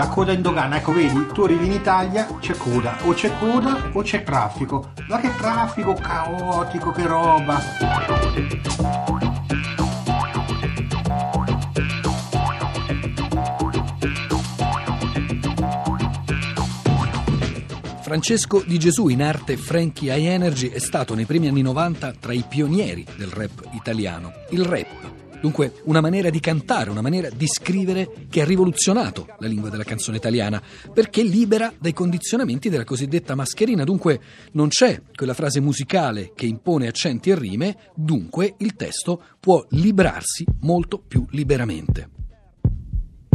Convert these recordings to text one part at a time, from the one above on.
la coda in dogana, ecco vedi, tu arrivi in Italia, c'è coda, o c'è coda o c'è traffico. Ma che traffico caotico, che roba! Francesco Di Gesù, in arte Frankie High Energy, è stato nei primi anni 90 tra i pionieri del rap italiano. Il rap, dunque una maniera di cantare, una maniera di scrivere che ha rivoluzionato la lingua della canzone italiana, perché libera dai condizionamenti della cosiddetta mascherina. Dunque non c'è quella frase musicale che impone accenti e rime, dunque il testo può librarsi molto più liberamente.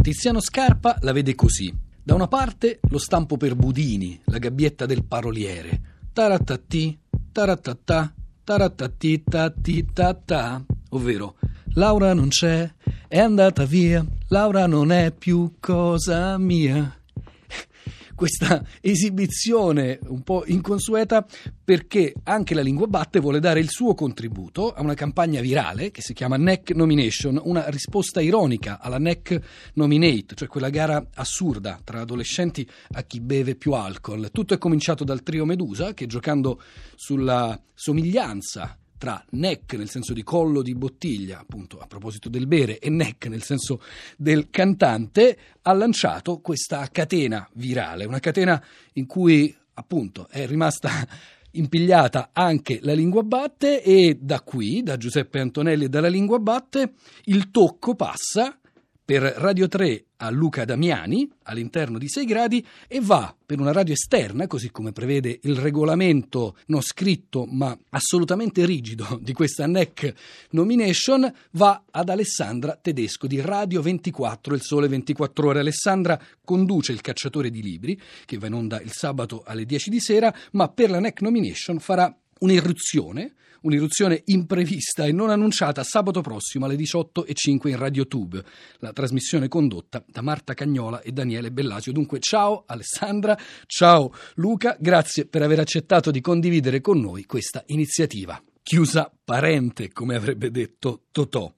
Tiziano Scarpa la vede così. Da una parte lo stampo per budini, la gabbietta del paroliere. Tarattati, tarattata, tarattati, tati, tata. Ovvero, Laura non c'è, è andata via, Laura non è più cosa mia questa esibizione un po' inconsueta perché anche la lingua batte vuole dare il suo contributo a una campagna virale che si chiama NEC Nomination, una risposta ironica alla NEC Nominate, cioè quella gara assurda tra adolescenti a chi beve più alcol. Tutto è cominciato dal trio Medusa che giocando sulla somiglianza tra neck nel senso di collo di bottiglia, appunto a proposito del bere, e neck nel senso del cantante, ha lanciato questa catena virale, una catena in cui appunto è rimasta impigliata anche la lingua batte e da qui, da Giuseppe Antonelli e dalla lingua batte, il tocco passa per Radio 3 a Luca Damiani all'interno di 6 gradi e va per una radio esterna, così come prevede il regolamento non scritto ma assolutamente rigido di questa NEC nomination, va ad Alessandra Tedesco di Radio 24, il sole 24 ore. Alessandra conduce il cacciatore di libri che va in onda il sabato alle 10 di sera, ma per la NEC nomination farà un'irruzione un'irruzione imprevista e non annunciata sabato prossimo alle 18.05 in Radio Tube, la trasmissione condotta da Marta Cagnola e Daniele Bellasio. Dunque ciao Alessandra, ciao Luca, grazie per aver accettato di condividere con noi questa iniziativa. Chiusa parente, come avrebbe detto Totò.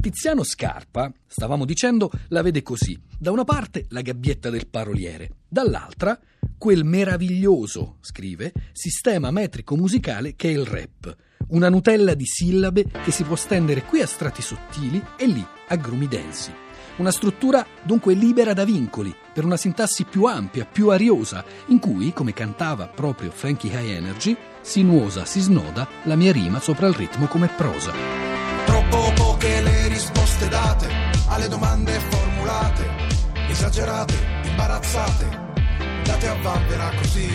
Tiziano Scarpa, stavamo dicendo, la vede così. Da una parte la gabbietta del paroliere, dall'altra quel meraviglioso, scrive, sistema metrico musicale che è il rap. Una Nutella di sillabe che si può stendere qui a strati sottili e lì a grumi densi. Una struttura dunque libera da vincoli, per una sintassi più ampia, più ariosa, in cui, come cantava proprio Frankie High Energy, si nuosa, si snoda la mia rima sopra il ritmo come prosa. Troppo poche le risposte date alle domande formulate, esagerate, imbarazzate date a Vanvera così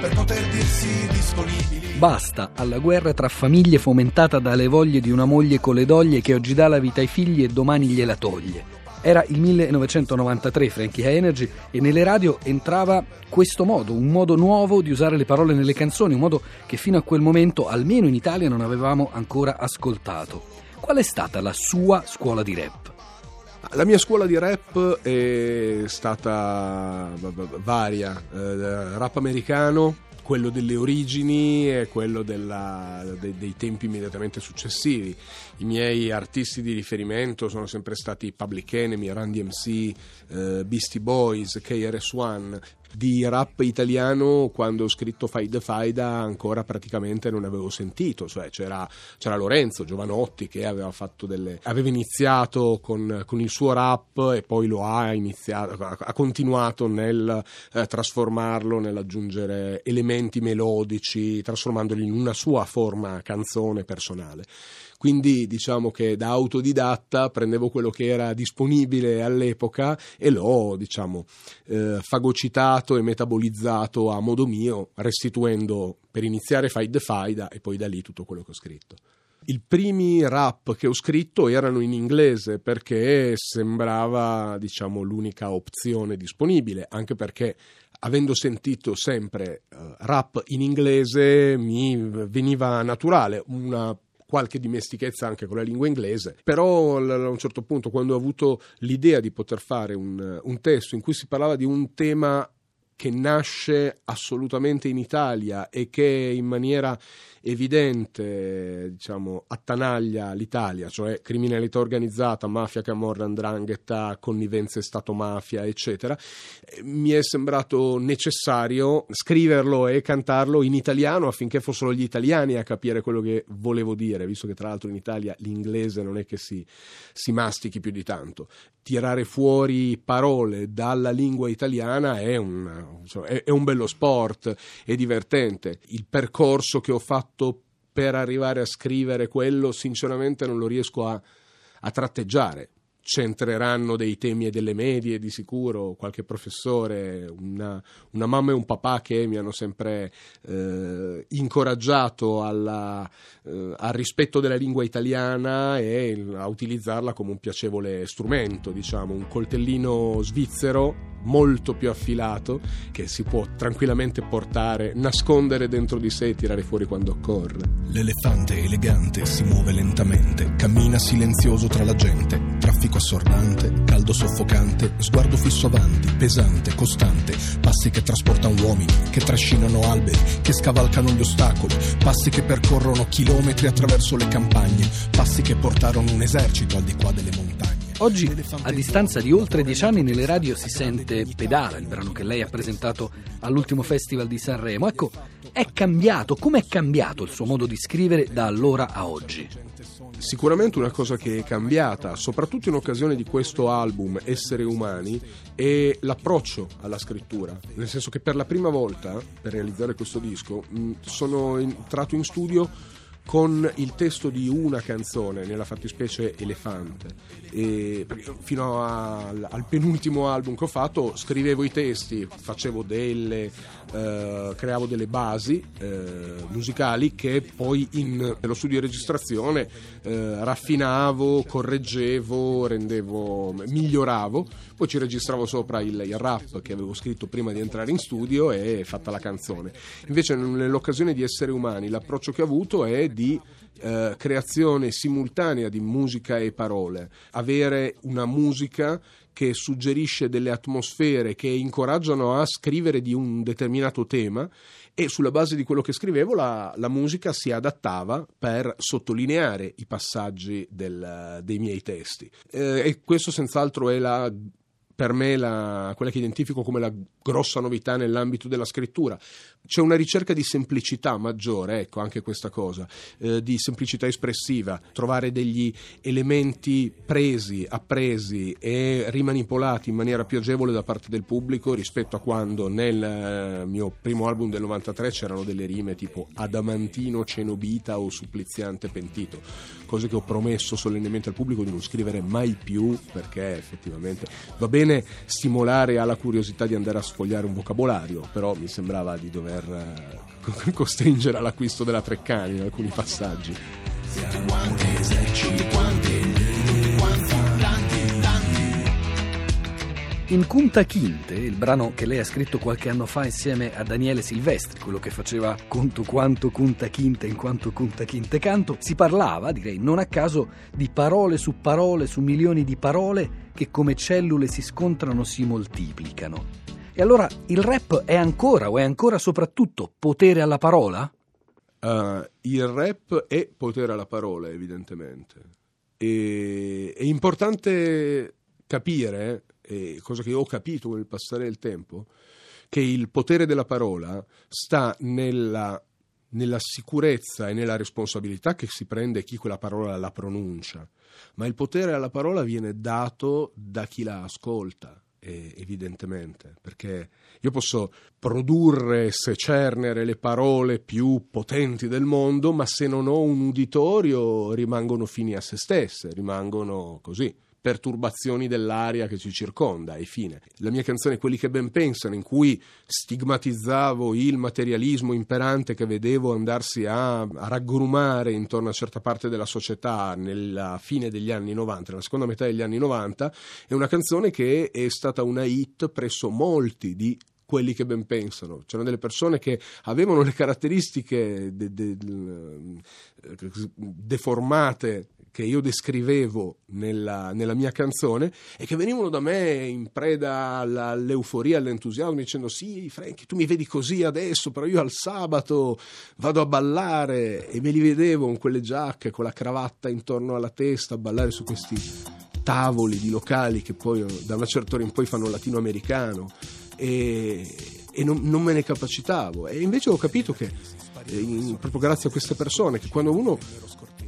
per poter dirsi disponibili. Basta alla guerra tra famiglie fomentata dalle voglie di una moglie con le doglie che oggi dà la vita ai figli e domani gliela toglie. Era il 1993 Frankie Energy e nelle radio entrava questo modo, un modo nuovo di usare le parole nelle canzoni, un modo che fino a quel momento, almeno in Italia, non avevamo ancora ascoltato. Qual è stata la sua scuola di rap? La mia scuola di rap è stata varia, eh, rap americano, quello delle origini e quello della, dei, dei, tempi immediatamente successivi. I miei artisti di riferimento sono sempre stati Public Enemy, Randy MC, eh, Beastie Boys, KRS-One di rap italiano quando ho scritto Faida Faida ancora praticamente non avevo sentito, cioè c'era, c'era Lorenzo Giovanotti che aveva, delle, aveva iniziato con, con, il suo rap e poi lo ha iniziato, ha continuato nel eh, trasformarlo, nell'aggiungere elementi melodici, trasformandoli in una sua forma canzone personale. Quindi diciamo che da autodidatta prendevo quello che era disponibile all'epoca e l'ho diciamo eh, fagocitato e metabolizzato a modo mio, restituendo per iniziare Fight the Faida e poi da lì tutto quello che ho scritto. I primi rap che ho scritto erano in inglese perché sembrava, diciamo, l'unica opzione disponibile, anche perché avendo sentito sempre uh, rap in inglese mi veniva naturale una qualche dimestichezza anche con la lingua inglese, però a un certo punto quando ho avuto l'idea di poter fare un, un testo in cui si parlava di un tema che nasce assolutamente in Italia e che in maniera evidente diciamo, attanaglia l'Italia, cioè criminalità organizzata, mafia, camorra, andrangheta, connivenze Stato-mafia, eccetera, mi è sembrato necessario scriverlo e cantarlo in italiano affinché fossero gli italiani a capire quello che volevo dire, visto che tra l'altro in Italia l'inglese non è che si, si mastichi più di tanto. Tirare fuori parole dalla lingua italiana è un, è un bello sport, è divertente. Il percorso che ho fatto per arrivare a scrivere quello, sinceramente non lo riesco a, a tratteggiare centreranno dei temi e delle medie di sicuro, qualche professore, una, una mamma e un papà che mi hanno sempre eh, incoraggiato alla, eh, al rispetto della lingua italiana e a utilizzarla come un piacevole strumento, diciamo, un coltellino svizzero molto più affilato che si può tranquillamente portare, nascondere dentro di sé e tirare fuori quando occorre. L'elefante elegante si muove lentamente, cammina silenzioso tra la gente, traffico assordante, caldo soffocante, sguardo fisso avanti, pesante, costante, passi che trasportano uomini, che trascinano alberi, che scavalcano gli ostacoli, passi che percorrono chilometri attraverso le campagne, passi che portarono un esercito al di qua delle montagne. Oggi, a distanza di oltre dieci anni, nelle radio si sente Pedala, il brano che lei ha presentato all'ultimo festival di Sanremo. Ecco, è cambiato, come è cambiato il suo modo di scrivere da allora a oggi? Sicuramente una cosa che è cambiata, soprattutto in occasione di questo album Essere Umani, è l'approccio alla scrittura. Nel senso che per la prima volta, per realizzare questo disco, sono entrato in studio con il testo di una canzone, nella fattispecie Elefante. E fino a, al penultimo album che ho fatto scrivevo i testi, facevo delle, eh, creavo delle basi eh, musicali che poi in, nello studio di registrazione eh, raffinavo, correggevo, rendevo, miglioravo, poi ci registravo sopra il, il rap che avevo scritto prima di entrare in studio e fatta la canzone. Invece nell'occasione di essere umani l'approccio che ho avuto è di di eh, creazione simultanea di musica e parole, avere una musica che suggerisce delle atmosfere che incoraggiano a scrivere di un determinato tema e sulla base di quello che scrivevo la, la musica si adattava per sottolineare i passaggi del, dei miei testi. Eh, e questo senz'altro è la per me la, quella che identifico come la grossa novità nell'ambito della scrittura. C'è una ricerca di semplicità maggiore, ecco anche questa cosa, eh, di semplicità espressiva, trovare degli elementi presi, appresi e rimanipolati in maniera più agevole da parte del pubblico rispetto a quando nel eh, mio primo album del 93 c'erano delle rime tipo adamantino cenobita o suppliziante pentito, cose che ho promesso solennemente al pubblico di non scrivere mai più perché effettivamente va bene stimolare alla curiosità di andare a sfogliare un vocabolario, però mi sembrava di dover eh, costringere all'acquisto della Treccani in alcuni passaggi. In Kunta Kinte, il brano che lei ha scritto qualche anno fa insieme a Daniele Silvestri, quello che faceva conto quanto Kunta Kinte in quanto Kunta Kinte canto, si parlava, direi non a caso, di parole su parole su milioni di parole che come cellule si scontrano si moltiplicano. E allora il rap è ancora o è ancora soprattutto potere alla parola? Uh, il rap è potere alla parola, evidentemente. E, è importante capire, e cosa che ho capito nel passare del tempo, che il potere della parola sta nella, nella sicurezza e nella responsabilità che si prende chi quella parola la pronuncia, ma il potere alla parola viene dato da chi la ascolta eh, evidentemente, perché io posso produrre, secernere le parole più potenti del mondo, ma se non ho un uditorio rimangono fini a se stesse, rimangono così perturbazioni dell'aria che ci circonda e fine. La mia canzone Quelli che ben pensano, in cui stigmatizzavo il materialismo imperante che vedevo andarsi a, a raggrumare intorno a certa parte della società nella fine degli anni 90, nella seconda metà degli anni 90, è una canzone che è stata una hit presso molti di quelli che ben pensano. C'erano delle persone che avevano le caratteristiche de, de, de, deformate che io descrivevo nella, nella, mia canzone e che venivano da me in preda alla, all'euforia, all'entusiasmo, dicendo sì, Frankie, tu mi vedi così adesso, però io al sabato vado a ballare. E me li vedevo con quelle giacche, con la cravatta intorno alla testa, a ballare su questi tavoli di locali che poi da una certa ora in poi fanno latinoamericano. E, e non, non me ne capacitavo. E invece ho capito che in, proprio grazie a queste persone che quando uno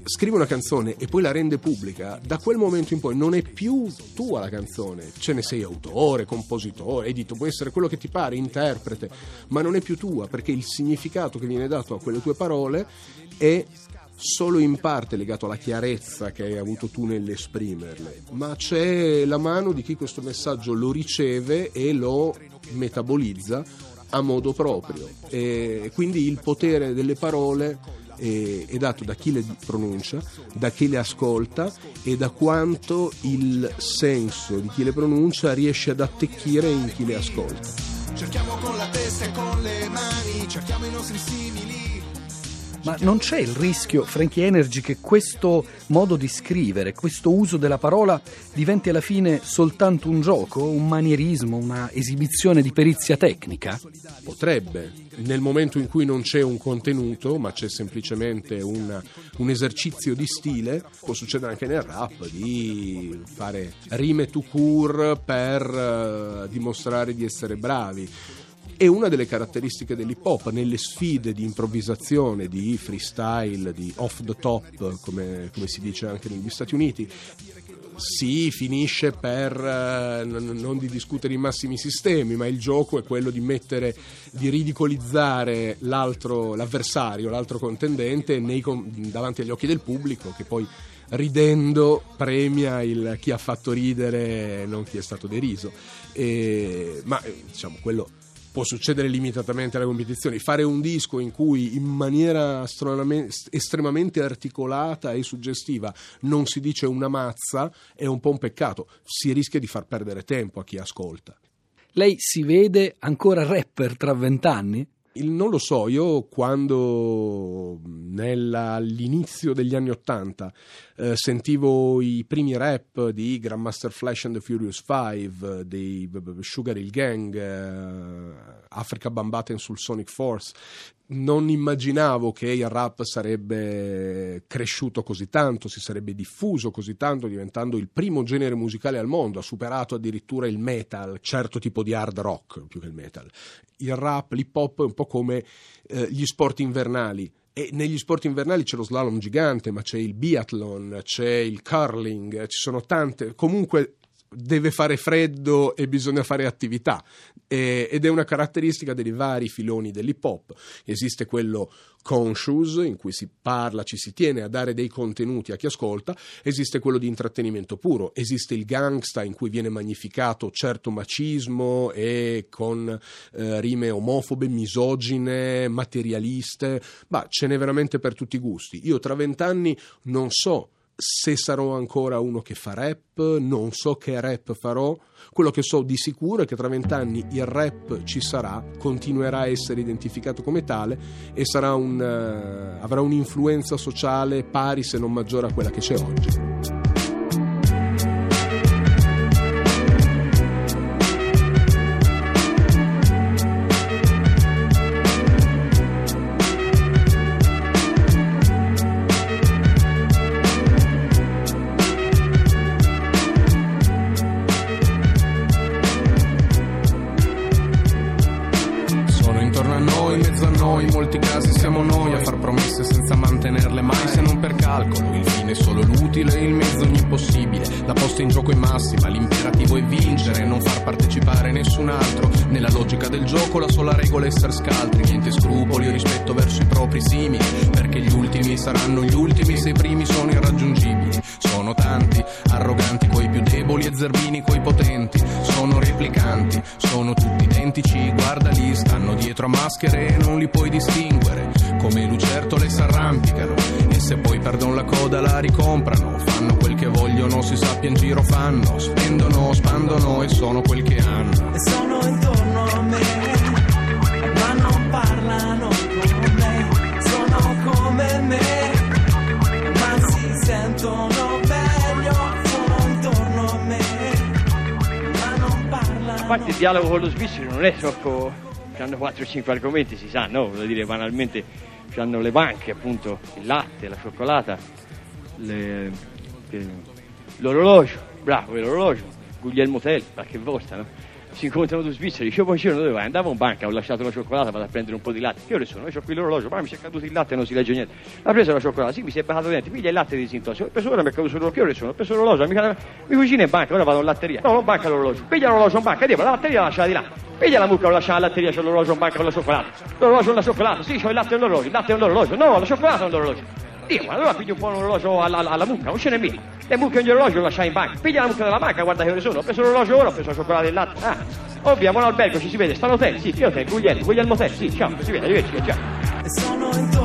scrive una canzone e poi la rende pubblica, da quel momento in poi non è più tua la canzone, ce ne sei autore, compositore, edito, può essere quello che ti pare, interprete, ma non è più tua perché il significato che viene dato a quelle tue parole è solo in parte legato alla chiarezza che hai avuto tu nell'esprimerle, ma c'è la mano di chi questo messaggio lo riceve e lo metabolizza a modo proprio. E quindi il potere delle parole è, è, dato da chi le pronuncia, da chi le ascolta e da quanto il senso di chi le pronuncia riesce ad attecchire in chi le ascolta. Cerchiamo con la testa e con le mani, cerchiamo i nostri simili. Ma non c'è il rischio, Frankie Energy, che questo modo di scrivere, questo uso della parola diventi alla fine soltanto un gioco, un manierismo, una esibizione di perizia tecnica? Potrebbe. Nel momento in cui non c'è un contenuto, ma c'è semplicemente un, un esercizio di stile, può succedere anche nel rap di fare rime to cure per uh, dimostrare di essere bravi è una delle caratteristiche dell'hip hop nelle sfide di improvvisazione, di freestyle, di off the top, come, come si dice anche negli Stati Uniti. Si finisce per eh, non di discutere i massimi sistemi, ma il gioco è quello di mettere, di ridicolizzare l'altro, l'avversario, l'altro contendente nei, davanti agli occhi del pubblico, che poi ridendo premia il, chi ha fatto ridere non chi è stato deriso. E, ma diciamo quello può succedere limitatamente alle competizioni. Fare un disco in cui in maniera estremamente articolata e suggestiva non si dice una mazza è un po' un peccato. Si rischia di far perdere tempo a chi ascolta. Lei si vede ancora rapper tra vent'anni? Il, non lo so, io quando all'inizio degli anni Ottanta eh, sentivo i primi rap di Grandmaster Flash and the Furious 5, dei Sugar Hill Gang, eh, Africa Bambaten sul Sonic Force, non immaginavo che il rap sarebbe cresciuto così tanto, si sarebbe diffuso così tanto, diventando il primo genere musicale al mondo, ha superato addirittura il metal, certo tipo di hard rock più che il metal. Il rap, l'hip hop è un po' come eh, gli sport invernali. E negli sport invernali c'è lo slalom gigante, ma c'è il biathlon, c'è il curling, ci sono tante. Comunque deve fare freddo e bisogna fare attività e, ed è una caratteristica dei vari filoni dell'hip hop. Esiste quello conscious in cui si parla, ci si tiene a dare dei contenuti a chi ascolta, esiste quello di intrattenimento puro, esiste il gangsta in cui viene magnificato certo macismo e con eh, rime omofobe, misogine, materialiste, ma ce n'è veramente per tutti i gusti. Io tra vent'anni non so se sarò ancora uno che fa rap, non so che rap farò. Quello che so di sicuro è che tra vent'anni il rap ci sarà, continuerà a essere identificato come tale e un, uh, avrà un'influenza sociale pari se non maggiore a quella che c'è oggi. In gioco è massima, l'imperativo è vincere, non far partecipare nessun altro. Nella logica del gioco la sola regola è essere scaltri, niente scrupoli rispetto verso i propri simili, perché gli ultimi saranno gli ultimi se i primi sono irraggiungibili. Sono tanti, arroganti coi più deboli zerbini coi potenti, sono replicanti, sono tutti identici, guarda lì, stanno dietro a maschere e non li puoi distinguere, come lucertole s'arrampicano. E se poi perdono la coda la ricomprano, fanno quel che vogliono, si sappia in giro fanno, spendono, spandono e sono quel che hanno. Parte il dialogo con lo svizzero non è troppo... hanno 4-5 argomenti, si sa, no? Voglio dire, banalmente hanno le banche, appunto, il latte, la cioccolata, le- l'orologio, bravo, l'orologio, Guglielmo Tell, qualche volta, no? Si incontrano due svizzeri, dicevo buongiorno dove vai? Andavo in banca, ho lasciato la cioccolata, vado a prendere un po' di latte. Che ore sono? Io ho qui l'orologio, ma mi è caduto il latte non si legge niente. Ha preso la cioccolata, sì, mi si è beccato dentro, piglia il latte di disintossico. Ho preso ora mi è caduto sull'orologio, che ore sono? Ho preso l'orologio, mi, mi cucina in banca, ora vado in latteria. No, non banca l'orologio. Piglia l'orologio in banca, dico, la latteria la lasciala di là. Piglia la mucca, lo lascia alla latteria, c'è l'orologio in banca con la cioccolata. L'orologio con la cioccolata, sì, c'ho il latte e l'orologio, il latte e l'orologio. No, la cioccolata e l'orologio. Dio, ma allora piglio un po' l'orologio alla, alla, alla mucca, non ce n'è mica. Le mucche e gli orologi lo lasciai in banca. Piglia la mucca della banca, guarda che ore sono. Ho preso l'orologio ora, ho preso la cioccolata e il latte. Ah, ovvio, buon albergo, ci si vede. Sta all'hotel, sì, che hotel, Guglielmo, Guglielmo Hotel, sì, ciao, si vede, arrivederci, ciao.